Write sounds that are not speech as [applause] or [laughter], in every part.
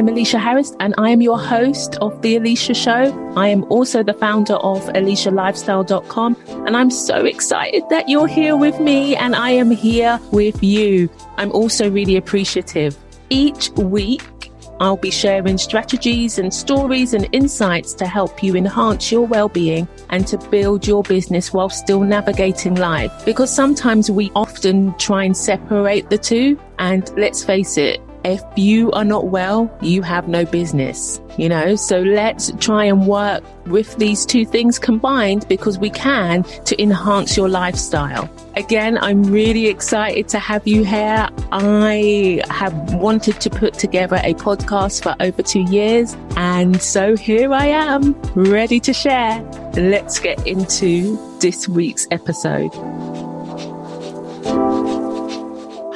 I'm Eleshia Harris and I am your host of The Eleshia Show. I am also the founder of EleshiaLifestyle.com and I'm so excited that you're here with me and I am here with you. I'm also really appreciative. Each week, I'll be sharing strategies and stories and insights to help you enhance your well-being and to build your business while still navigating life. Because sometimes we often try and separate the two. And let's face it, if you are not well, you have no business, you know? So let's try and work with these two things combined because we can to enhance your lifestyle. Again, I'm really excited to have you here. I have wanted to put together a podcast for over two years. And so here I am, ready to share. Let's get into this week's episode.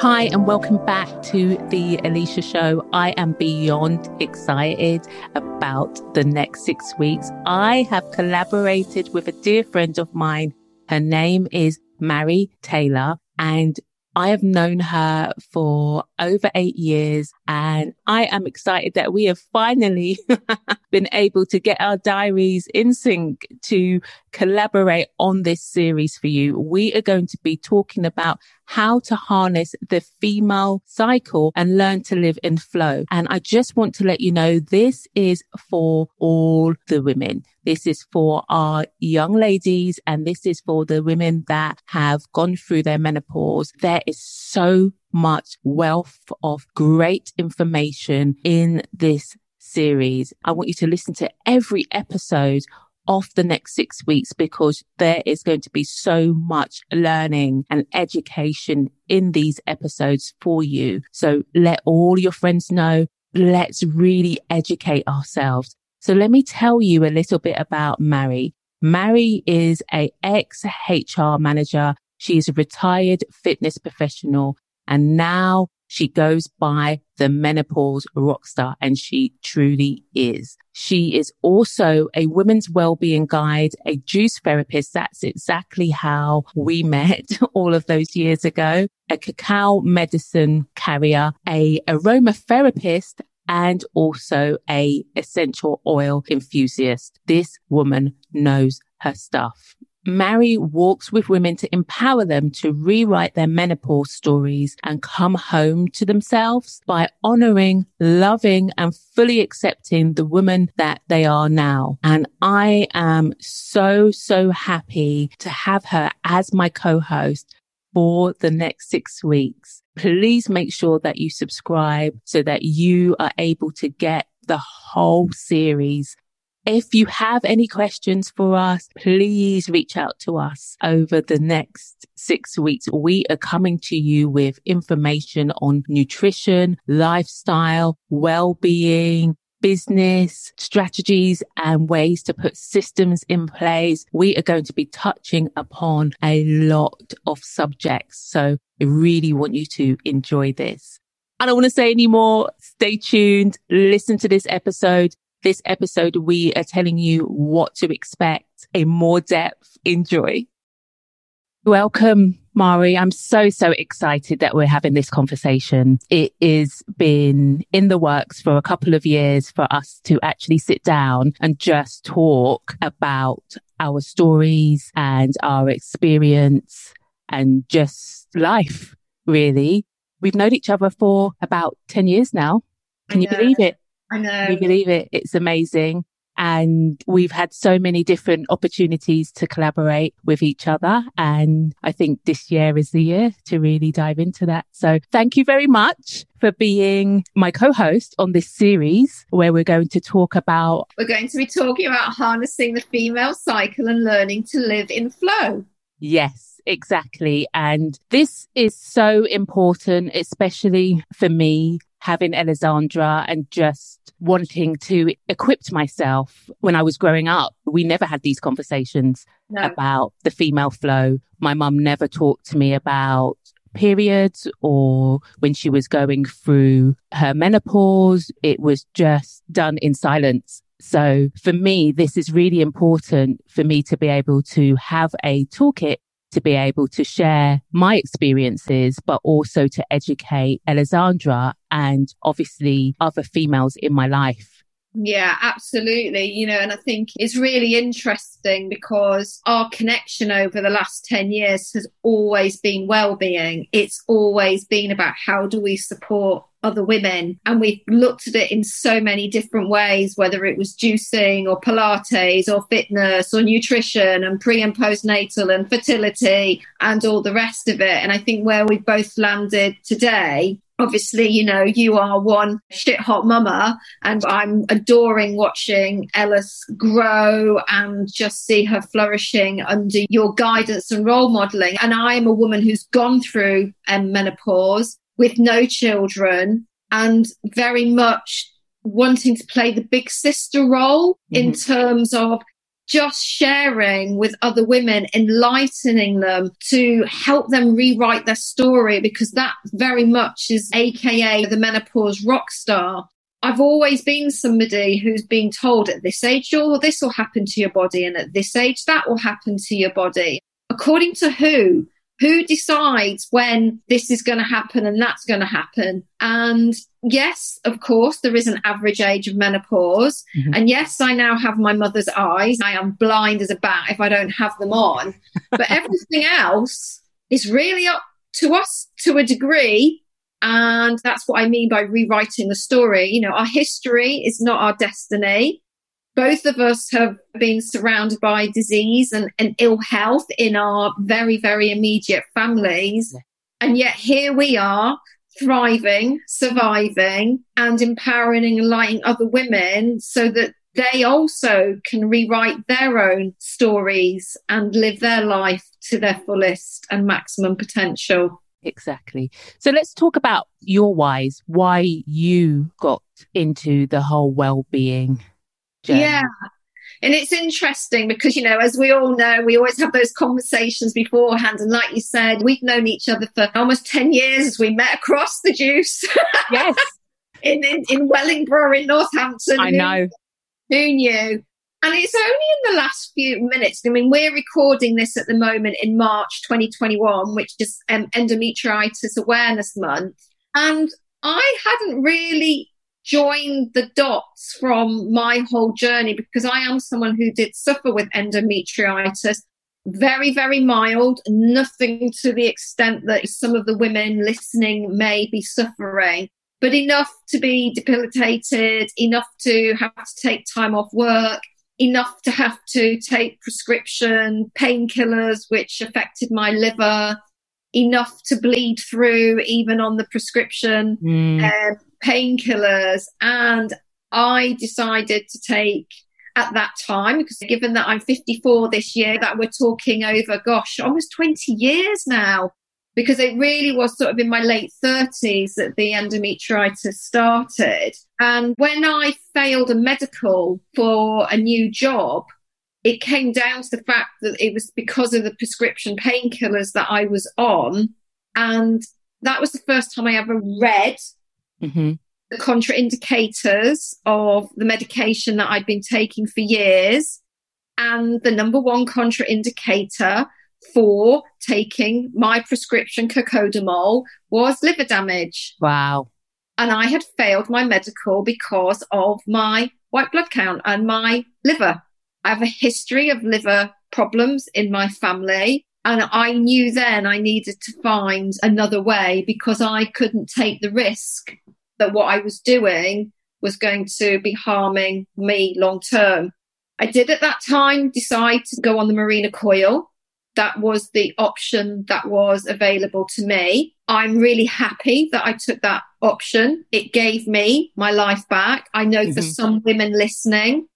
Hi, and welcome back to the Eleshia Show. I am beyond excited about the next six weeks. I have collaborated with a dear friend of mine. Her name is Mairi Taylor, and I have known her for over eight years and I am excited that we have finally [laughs] been able to get our diaries in sync to collaborate on this series for you. We are going to be talking about how to harness the female cycle and learn to live in flow. And I just want to let you know this is for all the women. This is for our young ladies and this is for the women that have gone through their menopause. There is so much wealth of great information in this series. I want you to listen to every episode of the next six weeks because there is going to be so much learning and education in these episodes for you. So let all your friends know. Let's really educate ourselves. So let me tell you a little bit about Mairi. Mairi is a ex HR manager. She is a retired fitness professional and now she goes by the menopause rockstar and she truly is. She is also a women's well-being guide, a juice therapist. That's exactly how we met [laughs] all of those years ago. A cacao medicine carrier, a aromatherapist and also a essential oil enthusiast. This woman knows her stuff. Mairi walks with women to empower them to rewrite their menopause stories and come home to themselves by honoring, loving and fully accepting the woman that they are now. And I am so, so happy to have her as my co-host for the next six weeks. Please make sure that you subscribe so that you are able to get the whole series if you have any questions for us, please reach out to us over the next six weeks. We are coming to you with information on nutrition, lifestyle, well-being, business strategies and ways to put systems in place. We are going to be touching upon a lot of subjects. So I really want you to enjoy this. I don't want to say any more. Stay tuned. Listen to this episode. This episode, we are telling you what to expect in more depth. Enjoy. Welcome, Mairi. I'm so, so excited that we're having this conversation. It has been in the works for a couple of years for us to actually sit down and just talk about our stories and our experience and just life, really. We've known each other for about 10 years now. Can you believe it? I know. We believe it. It's amazing. And we've had so many different opportunities to collaborate with each other. And I think this year is the year to really dive into that. So thank you very much for being my co-host on this series where we're going to talk about. We're going to be talking about harnessing the female cycle and learning to live in flow. Yes, exactly. And this is so important, especially for me having Alessandra and just wanting to equip myself when I was growing up. We never had these conversations no. about the female flow. My mum never talked to me about periods or when she was going through her menopause. It was just done in silence. So for me, this is really important for me to be able to have a toolkit to be able to share my experiences, but also to educate Alessandra and obviously other females in my life. Yeah, absolutely. You know, and I think it's really interesting because our connection over the last 10 years has always been well-being. It's always been about how do we support other women. And we've looked at it in so many different ways, whether it was juicing or Pilates or fitness or nutrition and pre and postnatal and fertility and all the rest of it. And I think where we've both landed today obviously, you know, you are one shit hot mama, and I'm adoring watching Ellis grow and just see her flourishing under your guidance and role modeling. And I am a woman who's gone through um, menopause with no children and very much wanting to play the big sister role mm-hmm. in terms of just sharing with other women, enlightening them to help them rewrite their story because that very much is AKA the menopause rock star. I've always been somebody who's been told at this age, oh, this will happen to your body, and at this age, that will happen to your body. According to who? Who decides when this is going to happen and that's going to happen? And yes, of course, there is an average age of menopause. Mm-hmm. And yes, I now have my mother's eyes. I am blind as a bat if I don't have them on. [laughs] But everything else is really up to us to a degree. And that's what I mean by rewriting the story. You know, our history is not our destiny both of us have been surrounded by disease and, and ill health in our very, very immediate families. And yet here we are thriving, surviving and empowering and enlightening other women so that they also can rewrite their own stories and live their life to their fullest and maximum potential. Exactly. So let's talk about your whys, why you got into the whole well-being Jen? Yeah. And it's interesting because, you know, as we all know, we always have those conversations beforehand. And like you said, we've known each other for almost 10 years as we met across the juice. [laughs] Yes. in, in, in Wellingborough in Northampton. I know. Who, who knew? And it's only in the last few minutes. I mean, we're recording this at the moment in March 2021, which is um, Endometriosis Awareness Month. And I hadn't really join the dots from my whole journey because I am someone who did suffer with endometriosis. Very, very mild, nothing to the extent that some of the women listening may be suffering, but enough to be debilitated, enough to have to take time off work, enough to have to take prescription painkillers, which affected my liver, enough to bleed through even on the prescription mm. um, painkillers. And I decided to take at that time, because given that I'm 54 this year, that we're talking over, gosh, almost 20 years now, because it really was sort of in my late 30s that the endometriosis started. And when I failed a medical for a new job, it came down to the fact that it was because of the prescription painkillers that I was on. And that was the first time I ever read mm-hmm. the contraindicators of the medication that I'd been taking for years. And the number one contraindicator for taking my prescription co-codamol was liver damage. Wow. And I had failed my medical because of my white blood count and my liver. I have a history of liver problems in my family. And I knew then I needed to find another way because I couldn't take the risk that what I was doing was going to be harming me long term. I did at that time decide to go on the Mirena coil. That was the option that was available to me. I'm really happy that I took that option. It gave me my life back. I know mm-hmm. for some women listening,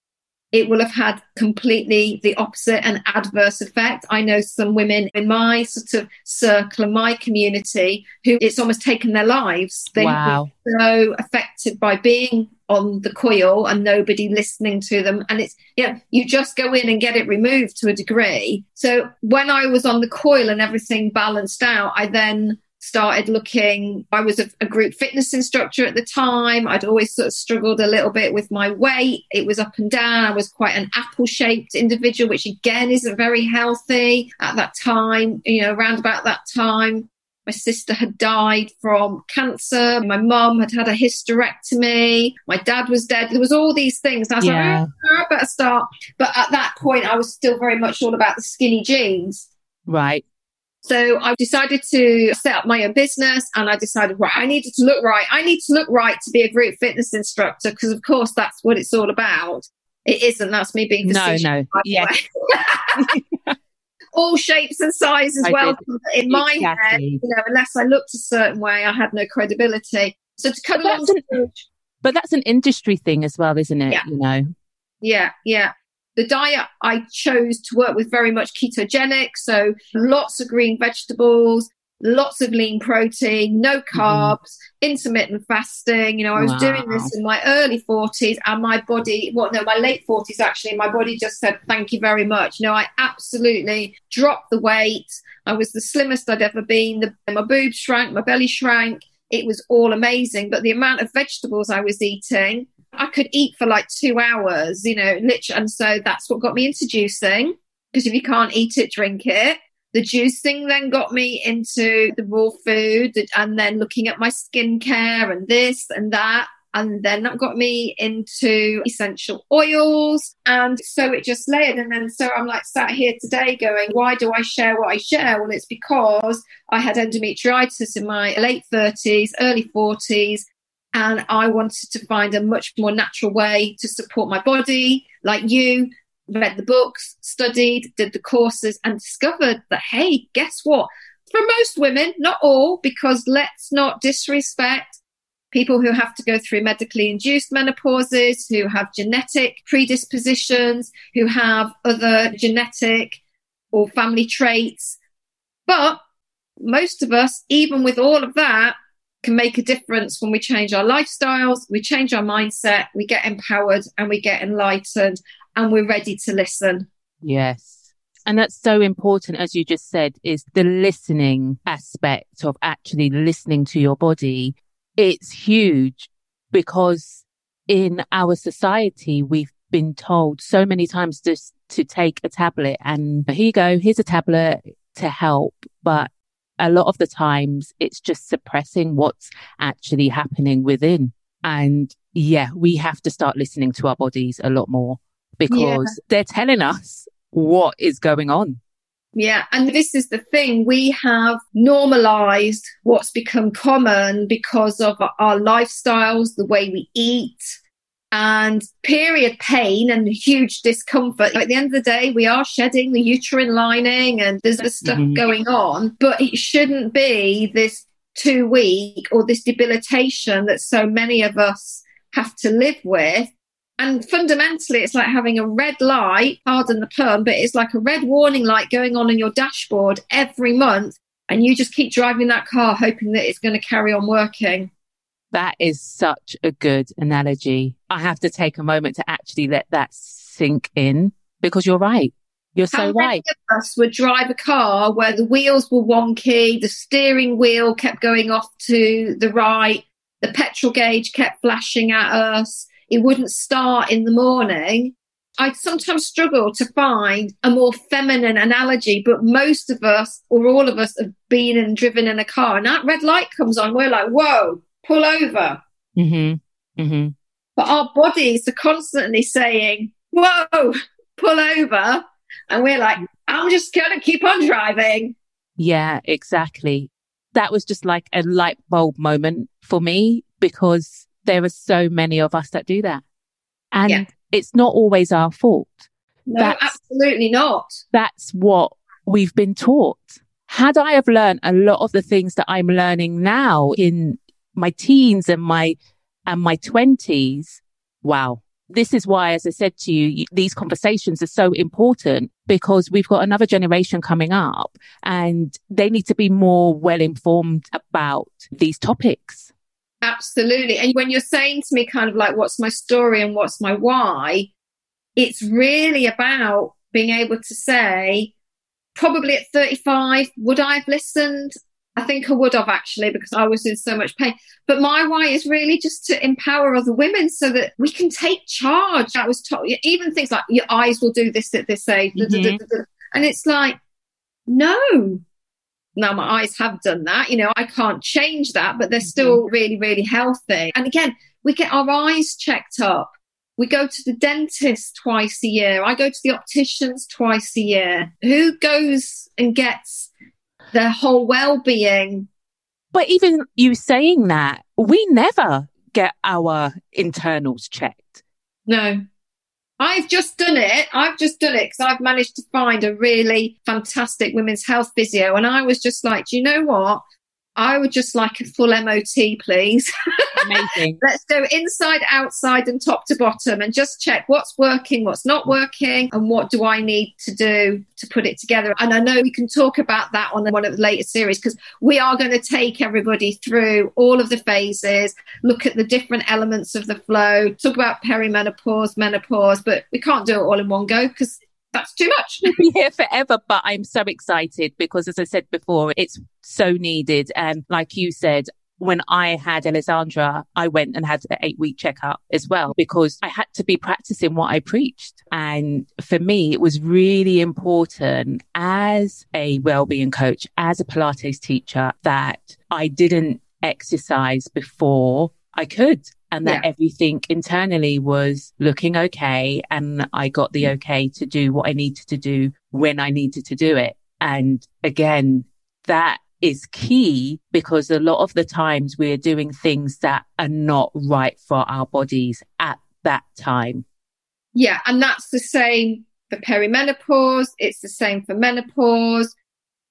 it will have had completely the opposite and adverse effect. I know some women in my sort of circle and my community who it's almost taken their lives. They wow. so affected by being on the coil and nobody listening to them. And it's, yeah, you just go in and get it removed to a degree. So when I was on the coil and everything balanced out, I then started looking. I was a, a, group fitness instructor at the time. I'd always sort of struggled a little bit with my weight. It was up and down. I was quite an apple shaped individual, which again isn't very healthy at that time, you know, around about that time. My sister had died from cancer. My mum had had a hysterectomy. My dad was dead. There was all these things. I was yeah. like, oh, I better start. But at that point, I was still very much all about the skinny jeans. Right. So I decided to set up my own business and I decided, right, I needed to look right. I need to look right to be a group fitness instructor because, of course, that's what it's all about. It isn't. That's me being no, no. Yeah. [laughs] all shapes and sizes I well did. in my exactly. head. You know, unless I looked a certain way, I had no credibility. So to cut along, but that's an industry thing as well, isn't it? Yeah. You know. Yeah, yeah. The diet I chose to work with very much ketogenic, so lots of green vegetables, lots of lean protein, no mm-hmm. carbs, mm-hmm. intermittent fasting. You know, I was wow. doing this in my early 40s and my body, well, no, my late 40s actually, my body just said, thank you very much. You know, I absolutely dropped the weight. I was the slimmest I'd ever been. The, my boobs shrank, my belly shrank. It was all amazing. But the amount of vegetables I was eating, I could eat for like two hours, you know, literally. And so that's what got me into juicing. Because if you can't eat it, drink it. The juicing then got me into the raw food and then looking at my skincare and this and that. And then that got me into essential oils. And so it just layered. And then so I'm like sat here today going, why do I share what I share? Well, it's because I had endometriosis in my late 30s, early 40s. And I wanted to find a much more natural way to support my body, like you, read the books, studied, did the courses, and discovered that, hey, guess what? For most women, not all, because let's not disrespect people who have to go through medically induced menopauses, who have genetic predispositions, who have other genetic or family traits. But most of us, even with all of that, can make a difference when we change our lifestyles, we change our mindset, we get empowered and we get enlightened and we're ready to listen. Yes. And that's so important, as you just said, is the listening aspect of actually listening to your body. It's huge because in our society, we've been told so many times just to take a tablet and here you go, here's a tablet to help. But a lot of the times it's just suppressing what's actually happening within. And yeah, we have to start listening to our bodies a lot more because yeah. they're telling us what is going on. Yeah, and this is the thing. We have normalized what's become common because of our lifestyles, the way we eat, and period pain and huge discomfort. At the end of the day, we are shedding the uterine lining and there's this stuff mm-hmm. going on, but it shouldn't be this two week or this debilitation that so many of us have to live with and fundamentally, it's like having a red light, pardon the pun, but it's like a red warning light going on in your dashboard every month. And you just keep driving that car hoping that it's going to carry on working. That is such a good analogy. I have to take a moment to actually let that sink in because you're right. You're How so right. of us would drive a car where the wheels were wonky, the steering wheel kept going off to the right, the petrol gauge kept flashing at us, it wouldn't start in the morning. I sometimes struggle to find a more feminine analogy, but most of us, or all of us, have been and driven in a car, and that red light comes on. We're like, "Whoa, pull over!" Mm-hmm. Mm-hmm. But our bodies are constantly saying, "Whoa, pull over," and we're like, "I'm just going to keep on driving." Yeah, exactly. That was just like a light bulb moment for me because there are so many of us that do that. And yeah. it's not always our fault. No, that's, absolutely not. That's what we've been taught. Had I have learned a lot of the things that I'm learning now in my teens and my, and my twenties, wow. This is why, as I said to you, these conversations are so important because we've got another generation coming up and they need to be more well informed about these topics. Absolutely. And when you're saying to me, kind of like, what's my story and what's my why, it's really about being able to say, probably at 35, would I have listened? I think I would have actually because I was in so much pain. But my why is really just to empower other women so that we can take charge. I was told even things like your eyes will do this at this age, mm-hmm. and it's like, no. Now my eyes have done that. You know, I can't change that, but they're still mm-hmm. really, really healthy. And again, we get our eyes checked up. We go to the dentist twice a year. I go to the opticians twice a year. Who goes and gets their whole well-being. But even you saying that, we never get our internals checked. No. I've just done it. I've just done it because I've managed to find a really fantastic women's health physio. And I was just like, do you know what? I would just like a full MOT, please. Amazing. [laughs] Let's go inside, outside, and top to bottom and just check what's working, what's not working, and what do I need to do to put it together. And I know we can talk about that on one of the later series because we are going to take everybody through all of the phases, look at the different elements of the flow, talk about perimenopause, menopause, but we can't do it all in one go because that's too much. be here forever, but I'm so excited because, as I said before, it's so needed. And like you said, when I had Alessandra, I went and had an eight week checkup as well because I had to be practicing what I preached. And for me, it was really important as a well-being coach, as a Pilates teacher, that I didn't exercise before I could and that yeah. everything internally was looking okay. And I got the mm. okay to do what I needed to do when I needed to do it. And again, that is key because a lot of the times we're doing things that are not right for our bodies at that time. Yeah. And that's the same for perimenopause. It's the same for menopause.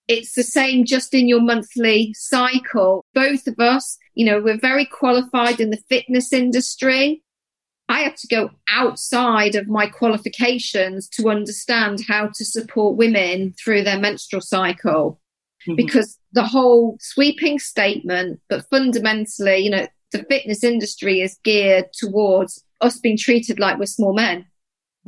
It's the same just in your monthly cycle. Both of us, you know, we're very qualified in the fitness industry. I have to go outside of my qualifications to understand how to support women through their menstrual cycle. Mm-hmm. Because the whole sweeping statement, but fundamentally, you know, the fitness industry is geared towards us being treated like we're small men.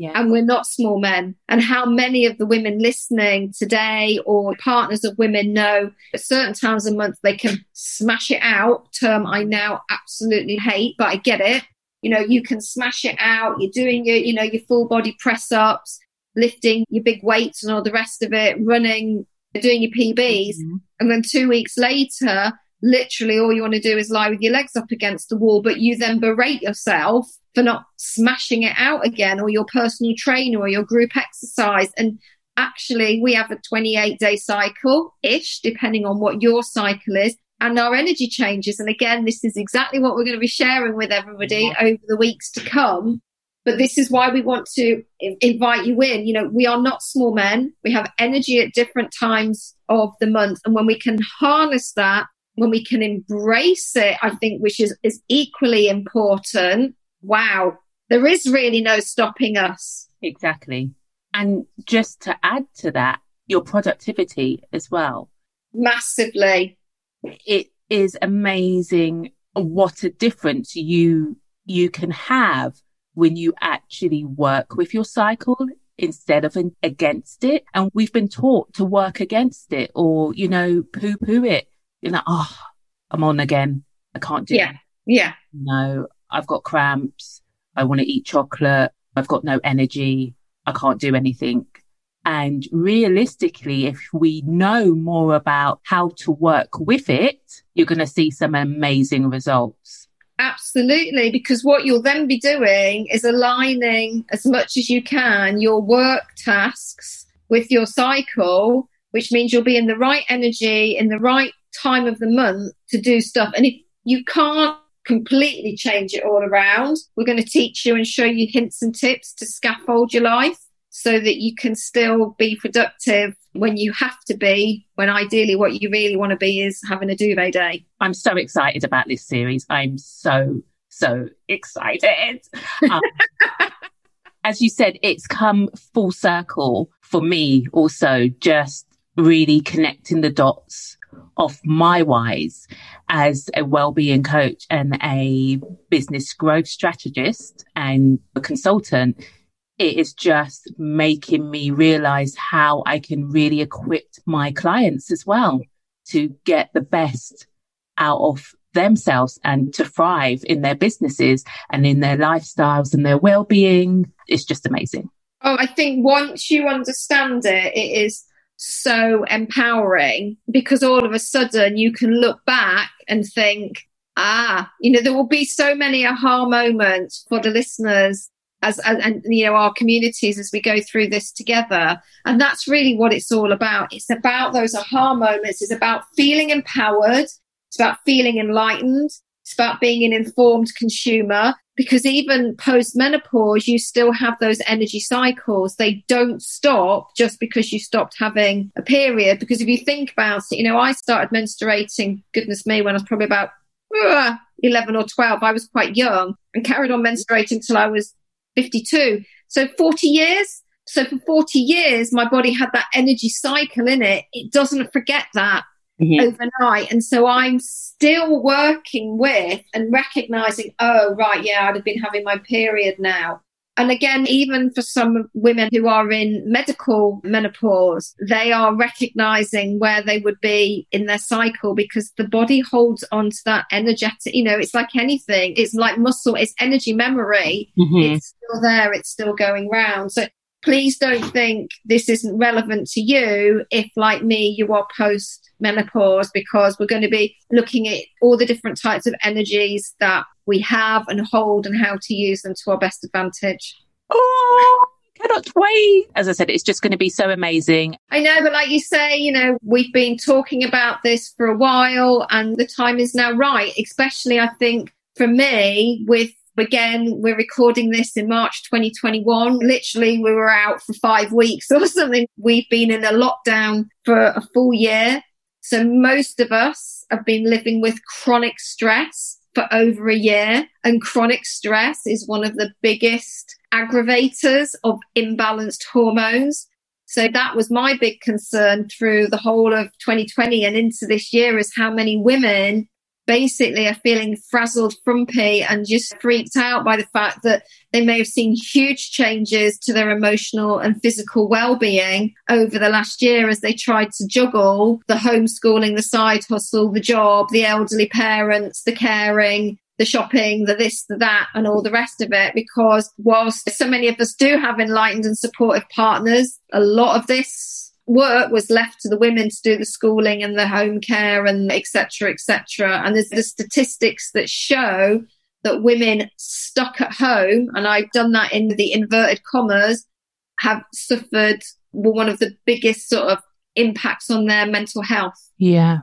Yeah. And we're not small men. And how many of the women listening today or partners of women know at certain times a month they can smash it out, term I now absolutely hate, but I get it. You know, you can smash it out. You're doing your, you know, your full body press ups, lifting your big weights and all the rest of it, running, doing your PBs. Mm-hmm. And then two weeks later, literally all you want to do is lie with your legs up against the wall, but you then berate yourself for not smashing it out again or your personal trainer or your group exercise. And actually, we have a 28 day cycle ish, depending on what your cycle is. And our energy changes. And again, this is exactly what we're going to be sharing with everybody mm-hmm. over the weeks to come. But this is why we want to invite you in. You know, we are not small men. We have energy at different times of the month. And when we can harness that, when we can embrace it, I think, which is, is equally important, wow, there is really no stopping us. Exactly. And just to add to that, your productivity as well. Massively. It is amazing what a difference you you can have when you actually work with your cycle instead of against it. And we've been taught to work against it or, you know, poo poo it. You're like, oh, I'm on again. I can't do yeah. it. Yeah. No, I've got cramps. I want to eat chocolate. I've got no energy. I can't do anything. And realistically, if we know more about how to work with it, you're going to see some amazing results. Absolutely, because what you'll then be doing is aligning as much as you can your work tasks with your cycle, which means you'll be in the right energy in the right time of the month to do stuff. And if you can't completely change it all around. We're going to teach you and show you hints and tips to scaffold your life so that you can still be productive when you have to be, when ideally what you really want to be is having a duvet day. I'm so excited about this series. I'm so, so excited. [laughs] Um, as you said, it's come full circle for me also, just really connecting the dots of my whys as a well-being coach and a business growth strategist and a consultant it is just making me realize how I can really equip my clients as well to get the best out of themselves and to thrive in their businesses and in their lifestyles and their well-being. It's just amazing. Oh, I think once you understand it, it is so empowering because all of a sudden you can look back and think, ah, you know, there will be so many aha moments for the listeners as, as, and you know our communities as we go through this together. And that's really what it's all about. It's about those aha moments. It's about feeling empowered. It's about feeling enlightened it's about being an informed consumer because even post menopause, you still have those energy cycles. They don't stop just because you stopped having a period. Because if you think about it, you know, I started menstruating, goodness me, when I was probably about uh, 11 or 12. I was quite young and carried on menstruating until I was 52. So 40 years. So for 40 years, my body had that energy cycle in it. It doesn't forget that mm-hmm. overnight. And so I'm still working with and recognizing, oh, right, yeah, I'd have been having my period now. And again, even for some women who are in medical menopause, they are recognizing where they would be in their cycle because the body holds on to that energetic, you know, it's like anything. It's like muscle, it's energy memory. Mm-hmm. It's still there, it's still going round. So please don't think this isn't relevant to you if, like me, you are post menopause, because we're going to be looking at all the different types of energies that we have and hold and how to use them to our best advantage. Oh, cannot wait. As I said, it's just going to be so amazing. I know, but like you say, you know, we've been talking about this for a while and the time is now right, especially I think for me with Again, we're recording this in March 2021. Literally, we were out for five weeks [laughs] or something. We've been in a lockdown for a full year. So most of us have been living with chronic stress for over a year. And chronic stress is one of the biggest aggravators of imbalanced hormones. So that was my big concern through the whole of 2020 and into this year is how many women basically are feeling frazzled, frumpy, and just freaked out by the fact that they may have seen huge changes to their emotional and physical well-being over the last year as they tried to juggle the homeschooling, the side hustle, the job, the elderly parents, the caring, the shopping, the this, the that, and all the rest of it. Because whilst so many of us do have enlightened and supportive partners, a lot of this work was left to the women to do the schooling and the home care and etc etc and there's the statistics that show that women stuck at home and i've done that in the inverted commas have suffered one of the biggest sort of impacts on their mental health. Yeah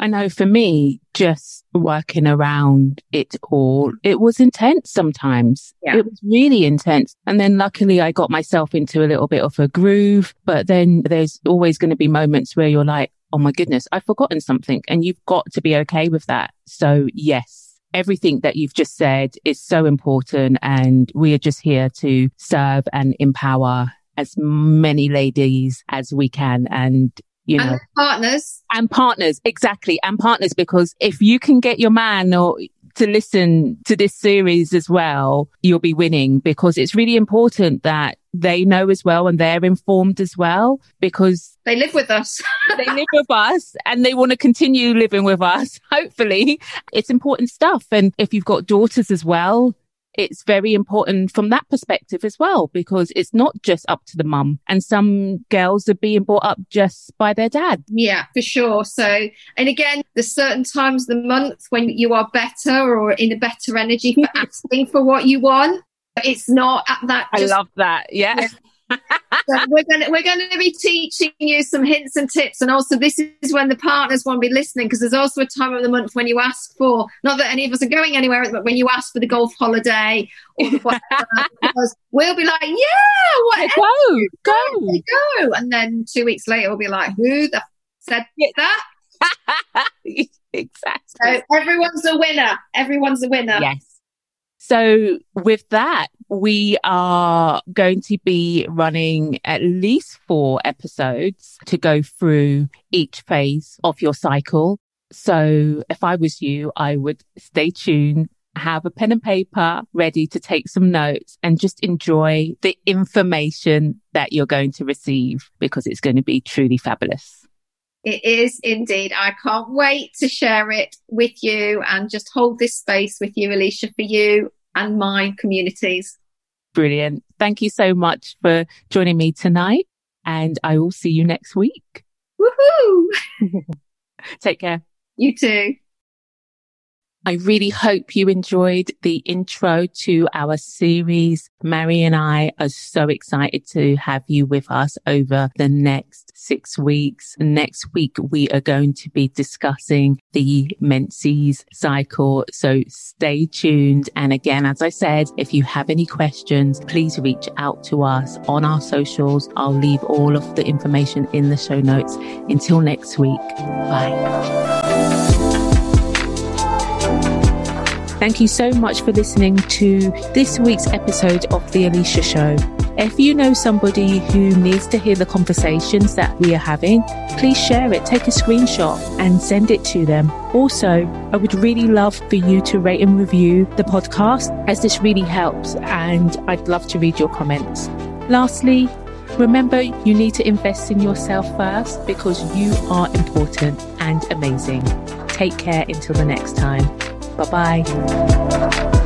I know for me, just working around it all, it was intense sometimes. Yeah. It was really intense. And then luckily I got myself into a little bit of a groove, but then there's always going to be moments where you're like, Oh my goodness, I've forgotten something and you've got to be okay with that. So yes, everything that you've just said is so important and we are just here to serve and empower as many ladies as we can. And you know, and partners and partners. Exactly. And partners, because if you can get your man or to listen to this series as well, you'll be winning because it's really important that they know as well and they're informed as well because they live with us. [laughs] they live with us and they want to continue living with us. [laughs] Hopefully it's important stuff. And if you've got daughters as well, it's very important from that perspective as well, because it's not just up to the mum. And some girls are being brought up just by their dad. Yeah, for sure. So, and again, there's certain times of the month when you are better or in a better energy for [laughs] asking for what you want. It's not at that. Just, I love that. yeah. yeah so we're going to we're going to be teaching you some hints and tips, and also this is when the partners won't be listening because there's also a time of the month when you ask for not that any of us are going anywhere, but when you ask for the golf holiday or the whatever, [laughs] we'll be like, yeah, whatever, go, go, go, and then two weeks later we'll be like, who the f- said that? [laughs] exactly. So everyone's a winner. Everyone's a winner. Yes. So with that, we are going to be running at least four episodes to go through each phase of your cycle. So if I was you, I would stay tuned, have a pen and paper ready to take some notes and just enjoy the information that you're going to receive because it's going to be truly fabulous. It is indeed. I can't wait to share it with you and just hold this space with you, Eleshia, for you and my communities. Brilliant. Thank you so much for joining me tonight. And I will see you next week. Woohoo! [laughs] Take care. You too. I really hope you enjoyed the intro to our series. Mairi and I are so excited to have you with us over the next six weeks. Next week, we are going to be discussing the menses cycle. So stay tuned. And again, as I said, if you have any questions, please reach out to us on our socials. I'll leave all of the information in the show notes. Until next week. Bye. Thank you so much for listening to this week's episode of The Eleshia Show. If you know somebody who needs to hear the conversations that we are having, please share it, take a screenshot and send it to them. Also, I would really love for you to rate and review the podcast as this really helps and I'd love to read your comments. Lastly, remember you need to invest in yourself first because you are important and amazing. Take care until the next time. Bye bye.